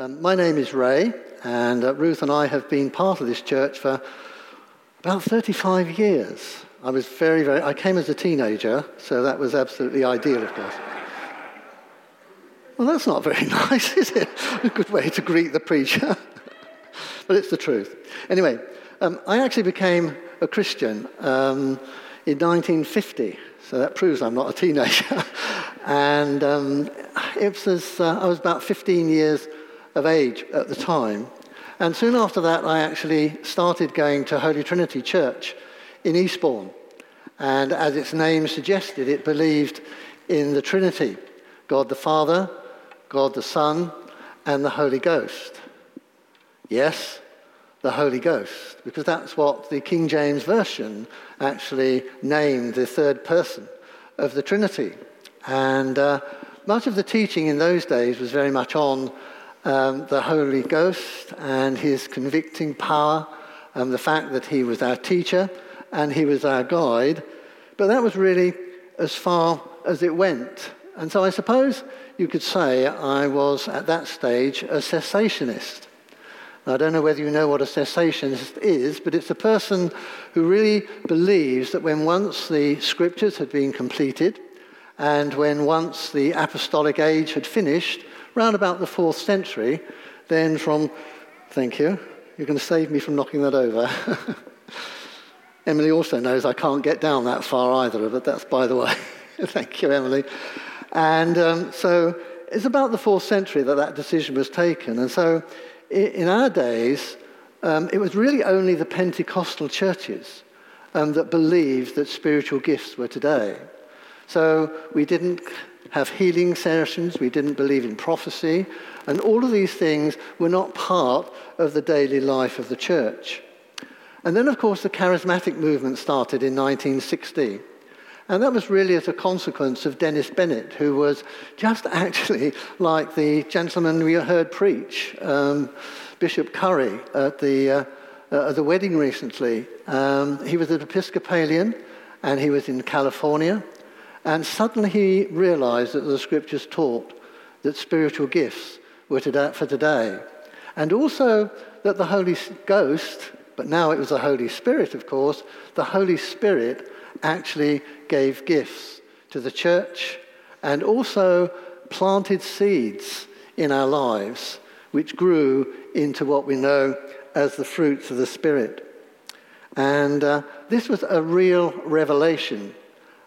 Um, my name is Ray, and uh, Ruth and I have been part of this church for about 35 years. I was very, very, I came as a teenager, so that was absolutely ideal, of course. Well, that's not very nice, is it? A good way to greet the preacher. but it's the truth. Anyway, um, I actually became a Christian um, in 1950, so that proves I'm not a teenager. and um, it was, uh, I was about 15 years of age at the time. And soon after that, I actually started going to Holy Trinity Church in Eastbourne. And as its name suggested, it believed in the Trinity God the Father, God the Son, and the Holy Ghost. Yes, the Holy Ghost, because that's what the King James Version actually named the third person of the Trinity. And uh, much of the teaching in those days was very much on um, the Holy Ghost and his convicting power, and the fact that he was our teacher and he was our guide. But that was really as far as it went. And so I suppose you could say I was at that stage a cessationist. Now, I don't know whether you know what a cessationist is, but it's a person who really believes that when once the scriptures had been completed and when once the apostolic age had finished, round about the fourth century, then from, thank you, you're going to save me from knocking that over. Emily also knows I can't get down that far either, but that's by the way. Thank you, Emily. And um, so it's about the fourth century that that decision was taken. And so in our days, um, it was really only the Pentecostal churches um, that believed that spiritual gifts were today. So we didn't have healing sessions, we didn't believe in prophecy, and all of these things were not part of the daily life of the church. And then, of course, the charismatic movement started in 1960. And that was really as a consequence of Dennis Bennett, who was just actually like the gentleman we heard preach, um, Bishop Curry, at the, uh, uh, at the wedding recently. Um, he was an Episcopalian and he was in California. And suddenly he realized that the scriptures taught that spiritual gifts were to for today. And also that the Holy Ghost but now it was the Holy Spirit, of course. The Holy Spirit actually gave gifts to the church and also planted seeds in our lives, which grew into what we know as the fruits of the Spirit. And uh, this was a real revelation.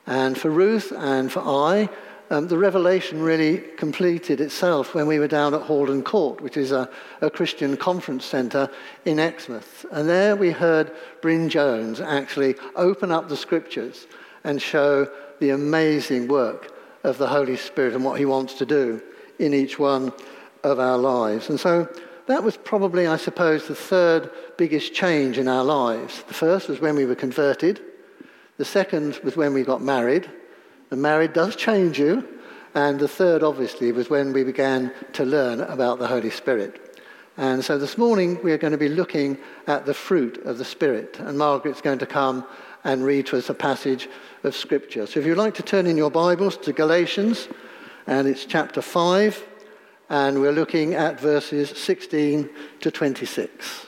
And for Ruth and for I, um, the revelation really completed itself when we were down at Haldon Court, which is a, a Christian conference centre in Exmouth. And there we heard Bryn Jones actually open up the scriptures and show the amazing work of the Holy Spirit and what he wants to do in each one of our lives. And so that was probably, I suppose, the third biggest change in our lives. The first was when we were converted. The second was when we got married. The married does change you. And the third, obviously, was when we began to learn about the Holy Spirit. And so this morning we are going to be looking at the fruit of the Spirit. And Margaret's going to come and read to us a passage of Scripture. So if you'd like to turn in your Bibles to Galatians, and it's chapter 5, and we're looking at verses 16 to 26.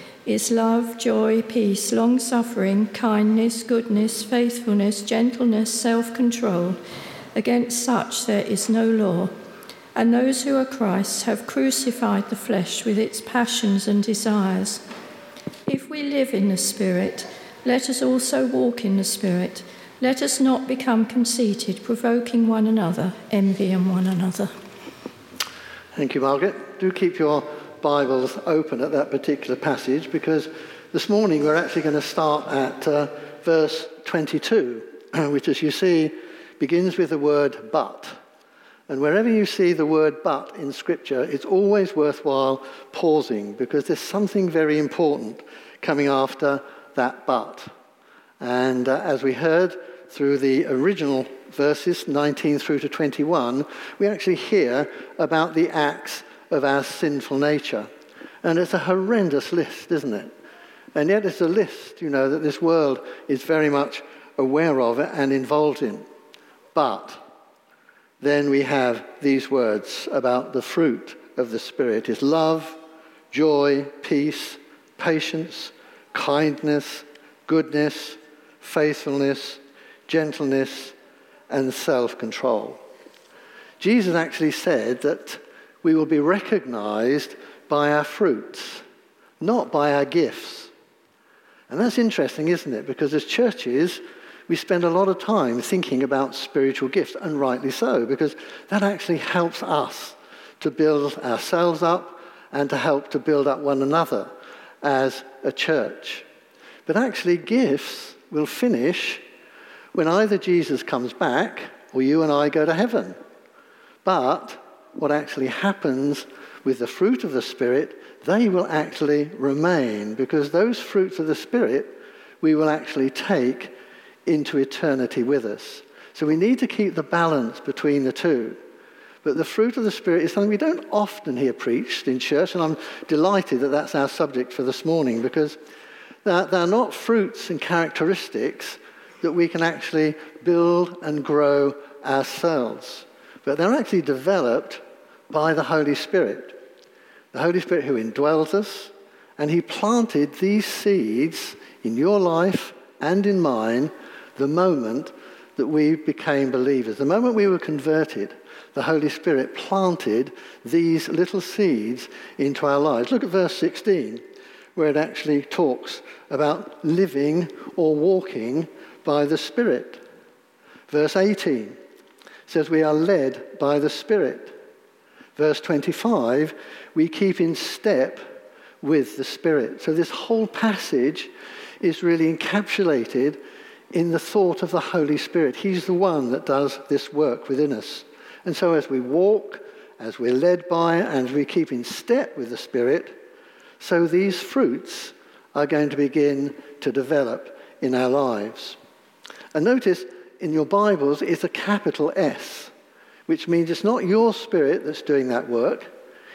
is love, joy, peace, long suffering, kindness, goodness, faithfulness, gentleness, self control. Against such there is no law. And those who are Christ's have crucified the flesh with its passions and desires. If we live in the Spirit, let us also walk in the Spirit. Let us not become conceited, provoking one another, envying one another. Thank you, Margaret. Do keep your Bibles open at that particular passage because this morning we're actually going to start at uh, verse 22, which, as you see, begins with the word but. And wherever you see the word but in Scripture, it's always worthwhile pausing because there's something very important coming after that but. And uh, as we heard through the original verses 19 through to 21, we actually hear about the acts of our sinful nature. And it's a horrendous list, isn't it? And yet it's a list, you know, that this world is very much aware of and involved in. But then we have these words about the fruit of the Spirit is love, joy, peace, patience, kindness, goodness, faithfulness, gentleness, and self control. Jesus actually said that we will be recognized by our fruits, not by our gifts. And that's interesting, isn't it? Because as churches, we spend a lot of time thinking about spiritual gifts, and rightly so, because that actually helps us to build ourselves up and to help to build up one another as a church. But actually, gifts will finish when either Jesus comes back or you and I go to heaven. But what actually happens with the fruit of the Spirit, they will actually remain because those fruits of the Spirit we will actually take into eternity with us. So we need to keep the balance between the two. But the fruit of the Spirit is something we don't often hear preached in church, and I'm delighted that that's our subject for this morning because they're, not fruits and characteristics that we can actually build and grow ourselves, but they're actually developed by the Holy Spirit. The Holy Spirit who indwells us, and He planted these seeds in your life and in mine the moment that we became believers. The moment we were converted, the Holy Spirit planted these little seeds into our lives. Look at verse 16, where it actually talks about living or walking by the Spirit. Verse 18 says we are led by the Spirit. Verse 25, we keep in step with the Spirit. So this whole passage is really encapsulated in the thought of the Holy Spirit. He's the one that does this work within us. And so as we walk, as we're led by, and we keep in step with the Spirit, so these fruits are going to begin to develop in our lives. And notice in your Bibles it's a capital S, which means it's not your spirit that's doing that work,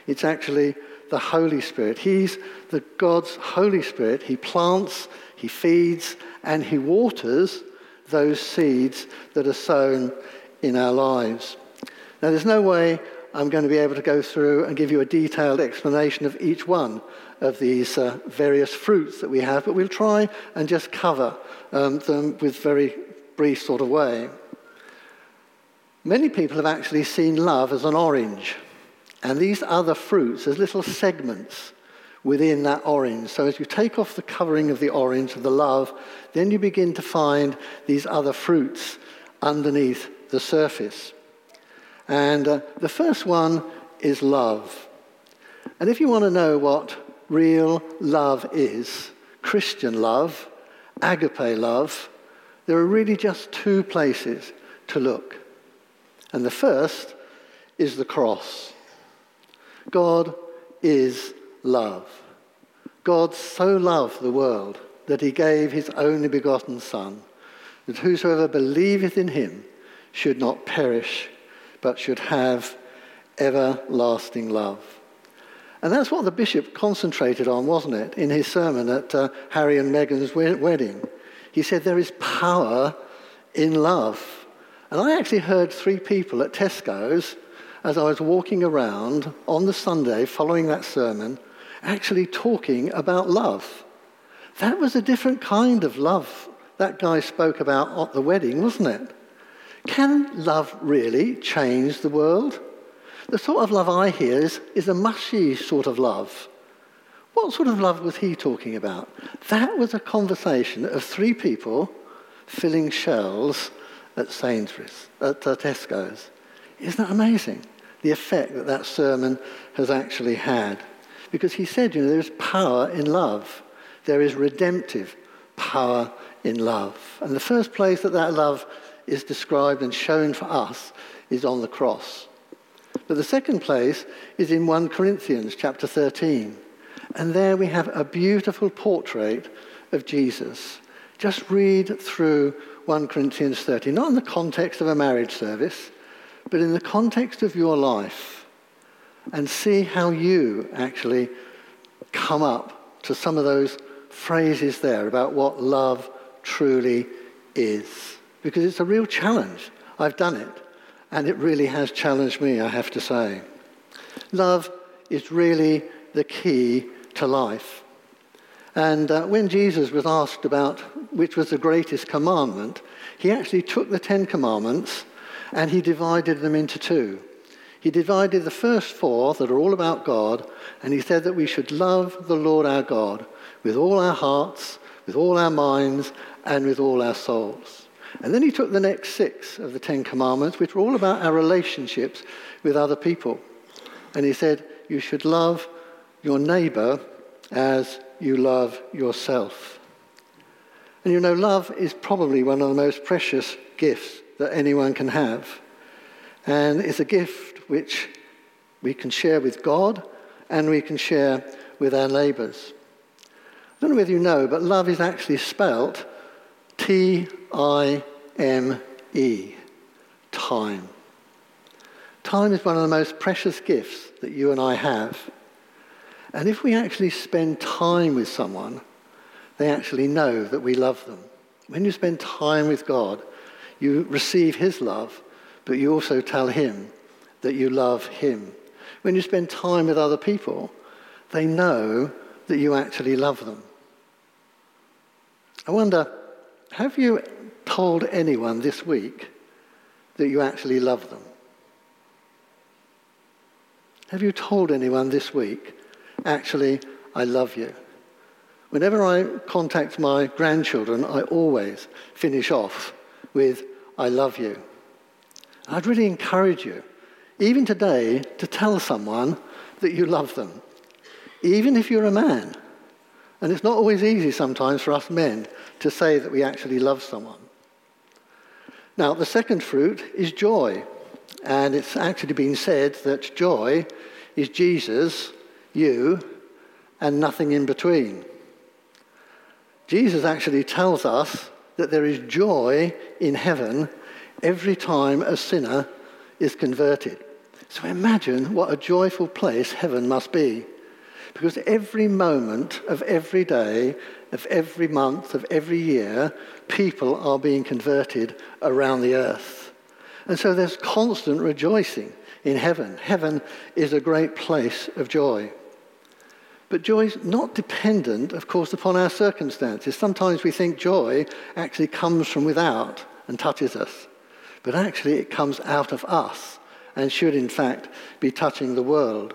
it's actually the Holy Spirit. He's the God's Holy Spirit. He plants, he feeds, and he waters those seeds that are sown in our lives. Now, there's no way I'm going to be able to go through and give you a detailed explanation of each one of these uh, various fruits that we have, but we'll try and just cover um, them with very brief sort of way. Many people have actually seen love as an orange, and these other fruits as little segments within that orange. So as you take off the covering of the orange, of the love, then you begin to find these other fruits underneath the surface. And uh, the first one is love. And if you want to know what real love is, Christian love, agape love, there are really just two places to look. And the first is the cross. God is love. God so loved the world that he gave his only begotten Son, that whosoever believeth in him should not perish, but should have everlasting love. And that's what the bishop concentrated on, wasn't it, in his sermon at uh, Harry and Meghan's wedding. He said, There is power in love. And I actually heard three people at Tesco's as I was walking around on the Sunday following that sermon, actually talking about love. That was a different kind of love that guy spoke about at the wedding, wasn't it? Can love really change the world? The sort of love I hear is, is a mushy sort of love. What sort of love was he talking about? That was a conversation of three people filling shells at Sainsbury's, at uh, Tesco's. Isn't that amazing? The effect that that sermon has actually had. Because he said, you know, there's power in love. There is redemptive power in love. And the first place that that love is described and shown for us is on the cross. But the second place is in 1 Corinthians chapter 13. And there we have a beautiful portrait of Jesus. Just read through 1 Corinthians 30, not in the context of a marriage service, but in the context of your life, and see how you actually come up to some of those phrases there about what love truly is. Because it's a real challenge. I've done it, and it really has challenged me, I have to say. Love is really the key to life. And uh, when Jesus was asked about which was the greatest commandment, he actually took the Ten Commandments and he divided them into two. He divided the first four that are all about God, and he said that we should love the Lord our God with all our hearts, with all our minds, and with all our souls. And then he took the next six of the Ten Commandments, which were all about our relationships with other people. And he said, You should love your neighbor as you love yourself. And you know, love is probably one of the most precious gifts that anyone can have. And it's a gift which we can share with God and we can share with our neighbours. I don't know whether you know, but love is actually spelt T I M E, time. Time is one of the most precious gifts that you and I have. And if we actually spend time with someone, they actually know that we love them. When you spend time with God, you receive his love, but you also tell him that you love him. When you spend time with other people, they know that you actually love them. I wonder, have you told anyone this week that you actually love them? Have you told anyone this week, actually, I love you? Whenever I contact my grandchildren, I always finish off with, I love you. I'd really encourage you, even today, to tell someone that you love them, even if you're a man. And it's not always easy sometimes for us men to say that we actually love someone. Now, the second fruit is joy. And it's actually been said that joy is Jesus, you, and nothing in between. Jesus actually tells us that there is joy in heaven every time a sinner is converted. So imagine what a joyful place heaven must be. Because every moment of every day, of every month, of every year, people are being converted around the earth. And so there's constant rejoicing in heaven. Heaven is a great place of joy. But joy is not dependent, of course, upon our circumstances. Sometimes we think joy actually comes from without and touches us. But actually, it comes out of us and should, in fact, be touching the world.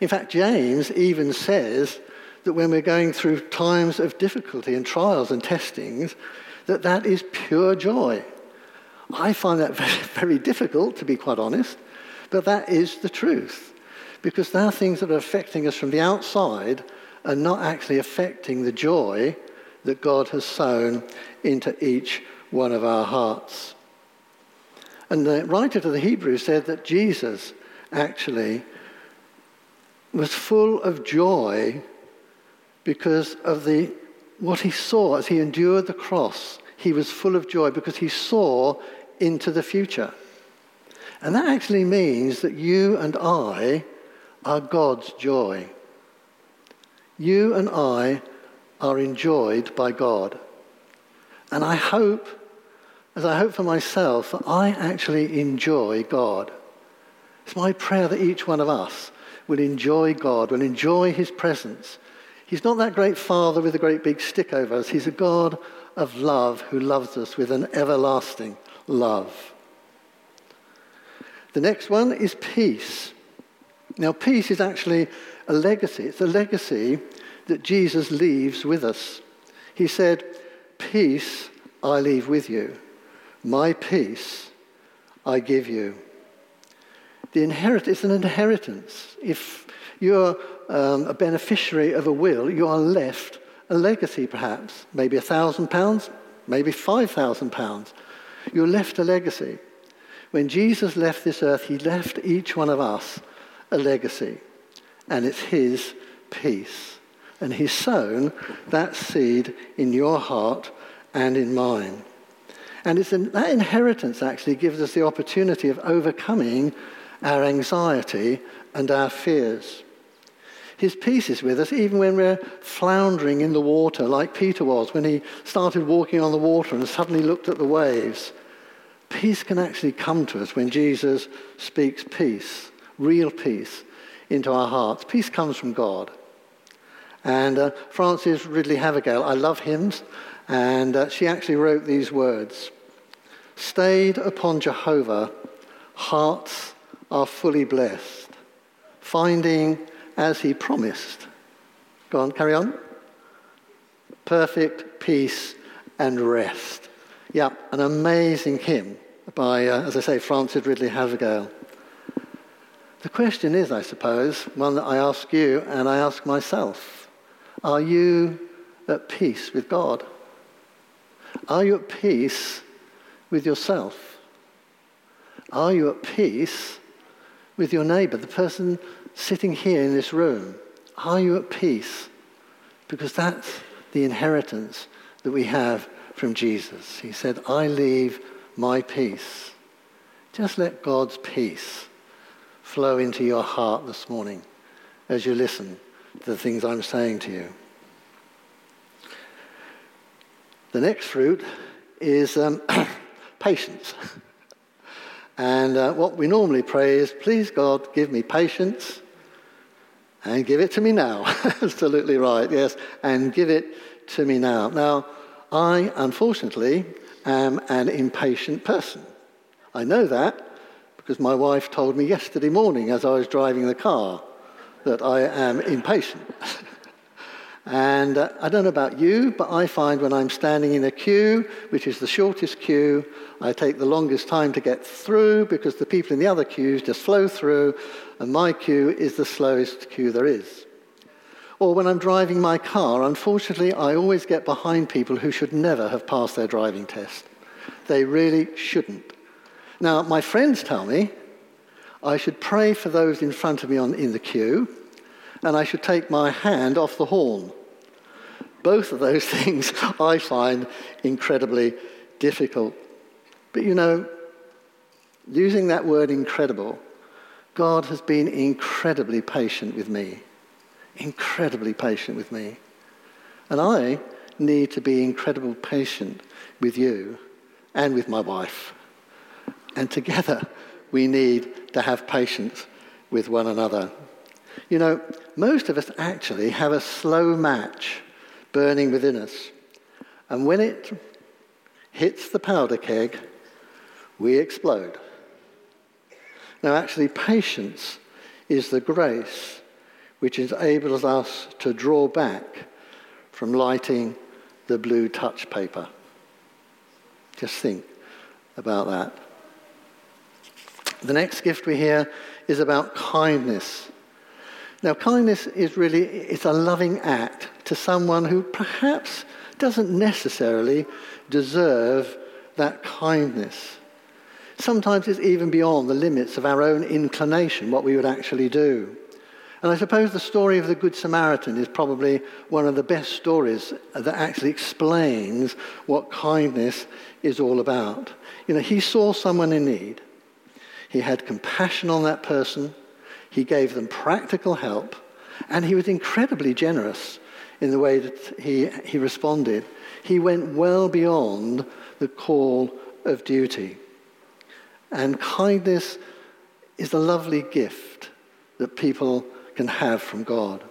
In fact, James even says that when we're going through times of difficulty and trials and testings, that that is pure joy. I find that very, very difficult, to be quite honest, but that is the truth because there are things that are affecting us from the outside and not actually affecting the joy that God has sown into each one of our hearts. And the writer to the Hebrews said that Jesus actually was full of joy because of the, what he saw as he endured the cross. He was full of joy because he saw into the future. And that actually means that you and I are God's joy. You and I are enjoyed by God. And I hope, as I hope for myself, that I actually enjoy God. It's my prayer that each one of us will enjoy God, will enjoy his presence. He's not that great father with a great big stick over us. He's a God of love who loves us with an everlasting love. The next one is peace. Now, peace is actually a legacy. It's a legacy that Jesus leaves with us. He said, Peace I leave with you, my peace I give you. The inherit, it's an inheritance. If you're um, a beneficiary of a will, you are left a legacy perhaps, maybe a thousand pounds, maybe five thousand pounds. You're left a legacy. When Jesus left this earth, he left each one of us a legacy, and it's his peace. And he's sown that seed in your heart and in mine. And it's in, that inheritance actually gives us the opportunity of overcoming our anxiety and our fears. His peace is with us even when we're floundering in the water, like Peter was when he started walking on the water and suddenly looked at the waves. Peace can actually come to us when Jesus speaks peace, real peace, into our hearts. Peace comes from God. And uh, Frances Ridley Havergal, I love hymns, and uh, she actually wrote these words Stayed upon Jehovah, hearts are fully blessed, finding as he promised. Go on, carry on. Perfect peace and rest. Yeah, an amazing hymn by, uh, as I say, Frances Ridley Havergal. The question is, I suppose, one that I ask you and I ask myself Are you at peace with God? Are you at peace with yourself? Are you at peace with your neighbor, the person sitting here in this room, are you at peace? Because that's the inheritance that we have from Jesus. He said, I leave my peace. Just let God's peace flow into your heart this morning as you listen to the things I'm saying to you. The next fruit is um, patience. And uh, what we normally pray is, please God, give me patience and give it to me now. Absolutely right, yes. And give it to me now. Now, I, unfortunately, am an impatient person. I know that because my wife told me yesterday morning as I was driving the car that I am impatient. And uh, I don't know about you, but I find when I'm standing in a queue, which is the shortest queue, I take the longest time to get through because the people in the other queues just flow through, and my queue is the slowest queue there is. Or when I'm driving my car, unfortunately, I always get behind people who should never have passed their driving test. They really shouldn't. Now, my friends tell me I should pray for those in front of me on, in the queue, and I should take my hand off the horn both of those things I find incredibly difficult. But you know, using that word incredible, God has been incredibly patient with me. Incredibly patient with me. And I need to be incredibly patient with you and with my wife. And together, we need to have patience with one another. You know, most of us actually have a slow match burning within us. And when it hits the powder keg, we explode. Now, actually, patience is the grace which enables us to draw back from lighting the blue touch paper. Just think about that. The next gift we hear is about kindness. Now, kindness is really it's a loving act to someone who perhaps doesn't necessarily deserve that kindness. Sometimes it's even beyond the limits of our own inclination, what we would actually do. And I suppose the story of the Good Samaritan is probably one of the best stories that actually explains what kindness is all about. You know, he saw someone in need. He had compassion on that person. He gave them practical help. And he was incredibly generous in the way that he, he responded. He went well beyond the call of duty. And kindness is a lovely gift that people can have from God,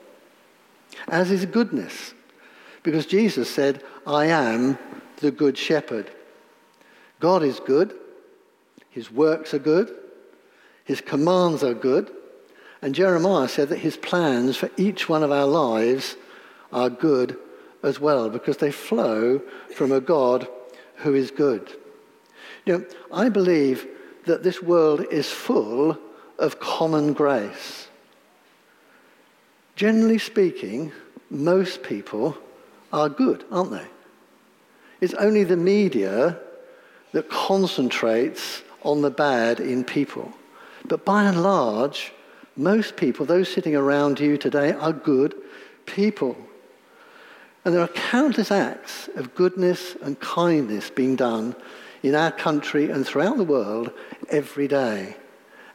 as is goodness, because Jesus said, I am the good shepherd. God is good, his works are good, his commands are good, And Jeremiah said that his plans for each one of our lives are good as well because they flow from a God who is good. You know, I believe that this world is full of common grace. Generally speaking, most people are good, aren't they? It's only the media that concentrates on the bad in people. But by and large, most people, those sitting around you today, are good people. And there are countless acts of goodness and kindness being done in our country and throughout the world every day.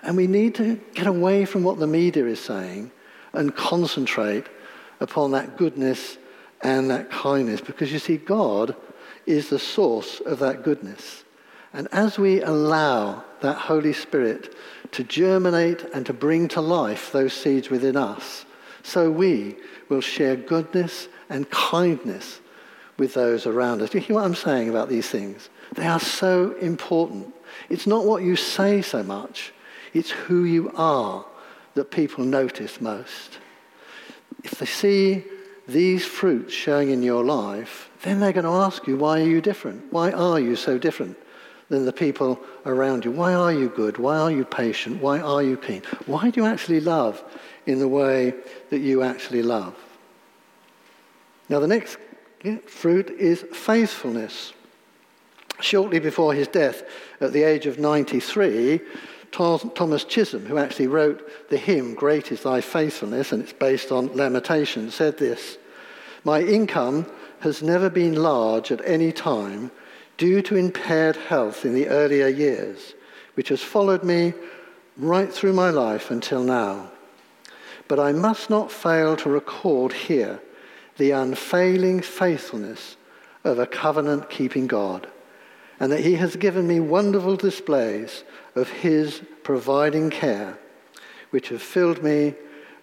And we need to get away from what the media is saying and concentrate upon that goodness and that kindness because you see, God is the source of that goodness. And as we allow that Holy Spirit to germinate and to bring to life those seeds within us, so we will share goodness and kindness with those around us. Do you hear what I'm saying about these things? They are so important. It's not what you say so much, it's who you are that people notice most. If they see these fruits showing in your life, then they're going to ask you, why are you different? Why are you so different than the people around you? Why are you good? Why are you patient? Why are you keen? Why do you actually love in the way that you actually love? Now, the next fruit is faithfulness. Shortly before his death, at the age of 93, Thomas Chisholm, who actually wrote the hymn, Great is Thy Faithfulness, and it's based on Lamentation, said this My income has never been large at any time due to impaired health in the earlier years, which has followed me right through my life until now. But I must not fail to record here the unfailing faithfulness of a covenant keeping God and that he has given me wonderful displays of his providing care, which have filled me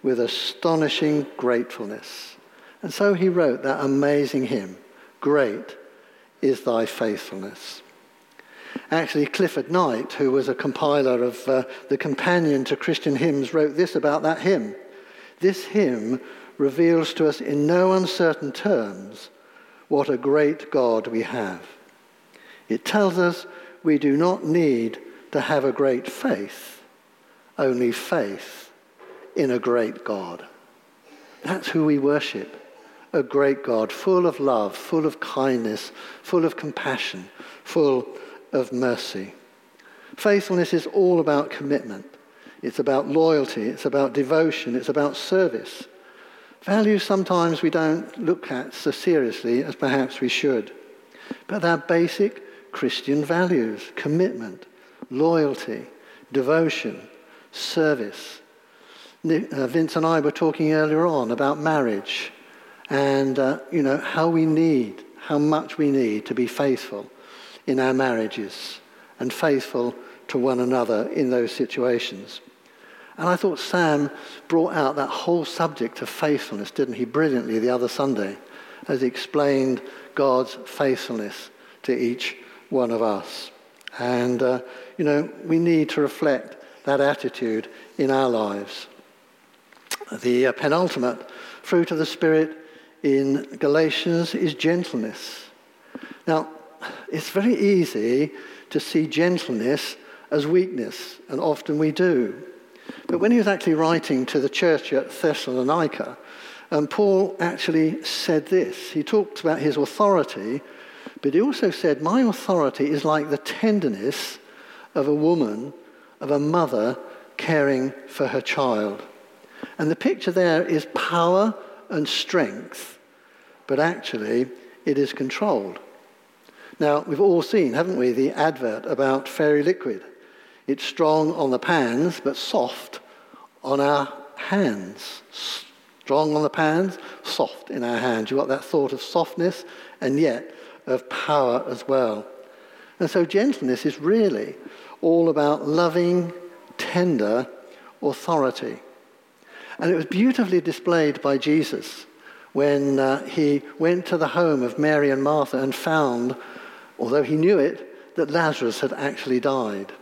with astonishing gratefulness. And so he wrote that amazing hymn, Great is Thy Faithfulness. Actually, Clifford Knight, who was a compiler of uh, the Companion to Christian Hymns, wrote this about that hymn. This hymn reveals to us in no uncertain terms what a great God we have. It tells us we do not need to have a great faith, only faith in a great God. That's who we worship a great God, full of love, full of kindness, full of compassion, full of mercy. Faithfulness is all about commitment. It's about loyalty. It's about devotion. It's about service. Values sometimes we don't look at so seriously as perhaps we should. But they're basic Christian values commitment, loyalty, devotion, service. Uh, Vince and I were talking earlier on about marriage and, uh, you know, how we need, how much we need to be faithful in our marriages and faithful to one another in those situations. And I thought Sam brought out that whole subject of faithfulness, didn't he, brilliantly the other Sunday, as he explained God's faithfulness to each one of us. And, uh, you know, we need to reflect that attitude in our lives. The uh, penultimate fruit of the Spirit in Galatians is gentleness. Now, it's very easy to see gentleness as weakness, and often we do. But when he was actually writing to the church at Thessalonica, um, Paul actually said this. He talked about his authority but he also said, My authority is like the tenderness of a woman, of a mother caring for her child. And the picture there is power and strength, but actually it is controlled. Now, we've all seen, haven't we, the advert about fairy liquid. It's strong on the pans, but soft on our hands. Strong on the pans, soft in our hands. You've got that thought of softness, and yet of power as well. And so gentleness is really all about loving, tender authority. And it was beautifully displayed by Jesus when uh, he went to the home of Mary and Martha and found, although he knew it, that Lazarus had actually died.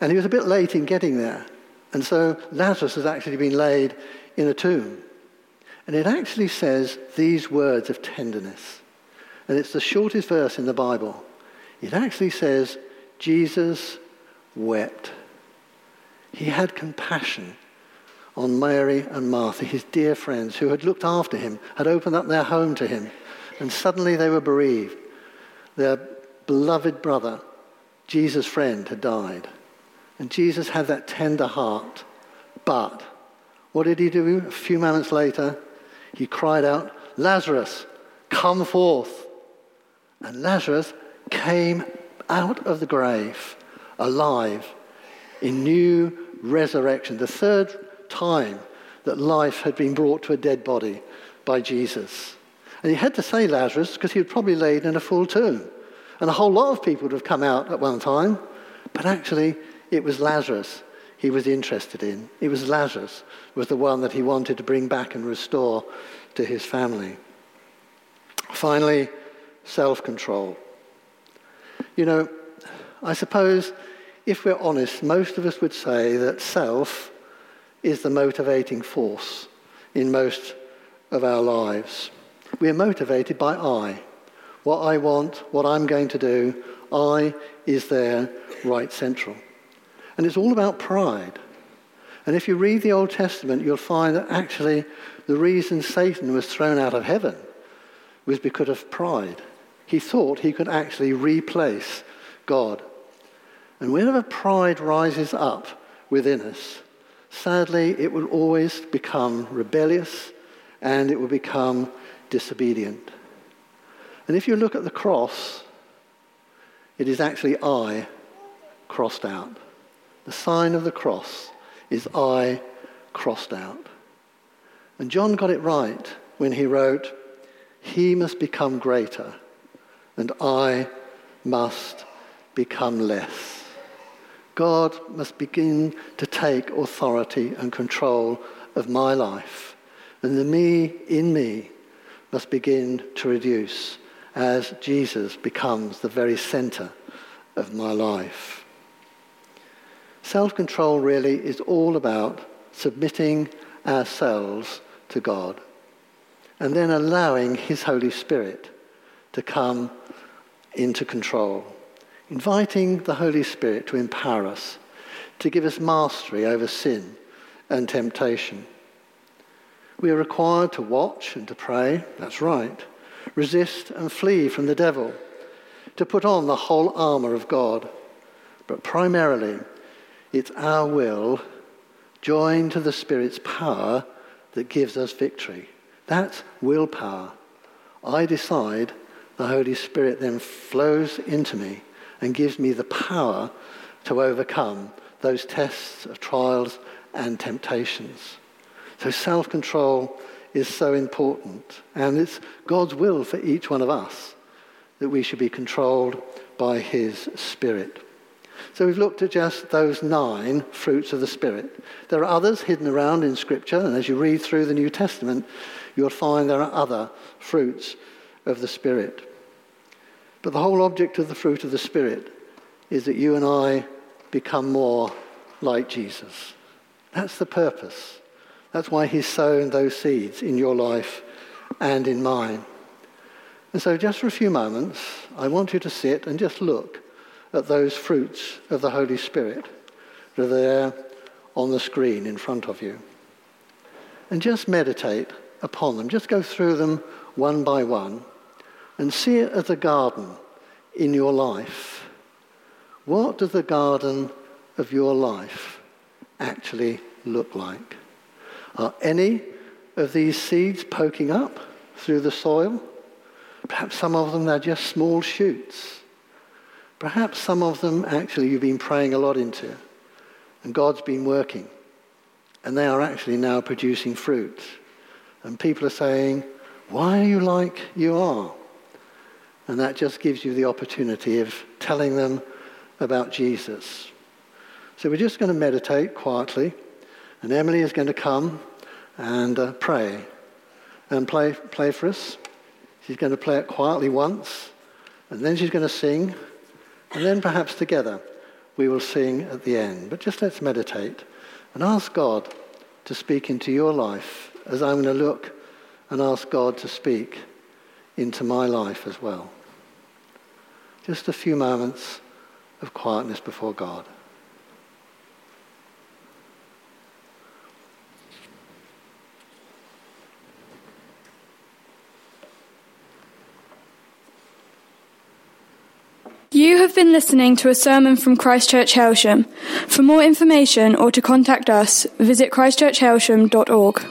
And he was a bit late in getting there. And so Lazarus has actually been laid in a tomb. And it actually says these words of tenderness. And it's the shortest verse in the Bible. It actually says, Jesus wept. He had compassion on Mary and Martha, his dear friends who had looked after him, had opened up their home to him, and suddenly they were bereaved. Their beloved brother, Jesus' friend, had died. And Jesus had that tender heart. But what did he do a few moments later? He cried out, Lazarus, come forth. And Lazarus came out of the grave alive in new resurrection. The third time that life had been brought to a dead body by Jesus. And he had to say Lazarus because he had probably laid in a full tomb. And a whole lot of people would have come out at one time. But actually, it was Lazarus he was interested in. It was Lazarus was the one that he wanted to bring back and restore to his family. Finally, self-control. You know, I suppose if we're honest, most of us would say that self is the motivating force in most of our lives. We are motivated by I. What I want, what I'm going to do, I is there right central. And it's all about pride. And if you read the Old Testament, you'll find that actually the reason Satan was thrown out of heaven was because of pride. He thought he could actually replace God. And whenever pride rises up within us, sadly, it will always become rebellious and it will become disobedient. And if you look at the cross, it is actually I crossed out. The sign of the cross is I crossed out. And John got it right when he wrote, He must become greater, and I must become less. God must begin to take authority and control of my life. And the me in me must begin to reduce as Jesus becomes the very center of my life. Self control really is all about submitting ourselves to God and then allowing His Holy Spirit to come into control, inviting the Holy Spirit to empower us, to give us mastery over sin and temptation. We are required to watch and to pray, that's right, resist and flee from the devil, to put on the whole armour of God, but primarily it's our will joined to the Spirit's power that gives us victory. That's willpower. I decide, the Holy Spirit then flows into me and gives me the power to overcome those tests of trials and temptations. So self control is so important. And it's God's will for each one of us that we should be controlled by His Spirit. So we've looked at just those nine fruits of the Spirit. There are others hidden around in Scripture, and as you read through the New Testament, you'll find there are other fruits of the Spirit. But the whole object of the fruit of the Spirit is that you and I become more like Jesus. That's the purpose. That's why he's sown those seeds in your life and in mine. And so, just for a few moments, I want you to sit and just look at those fruits of the Holy Spirit that are there on the screen in front of you. And just meditate upon them. Just go through them one by one and see it as a garden in your life. What does the garden of your life actually look like? Are any of these seeds poking up through the soil? Perhaps some of them are just small shoots. Perhaps some of them actually you've been praying a lot into, and God's been working, and they are actually now producing fruit. And people are saying, Why are you like you are? And that just gives you the opportunity of telling them about Jesus. So we're just going to meditate quietly, and Emily is going to come and uh, pray and play, play for us. She's going to play it quietly once, and then she's going to sing. And then perhaps together we will sing at the end. But just let's meditate And ask God to speak into your life as I'm going to look and ask God to speak into my life as well. Just a few moments of quietness before God. You have been listening to a sermon from Christchurch Hailsham. For more information or to contact us, visit christchurchhailsham.org.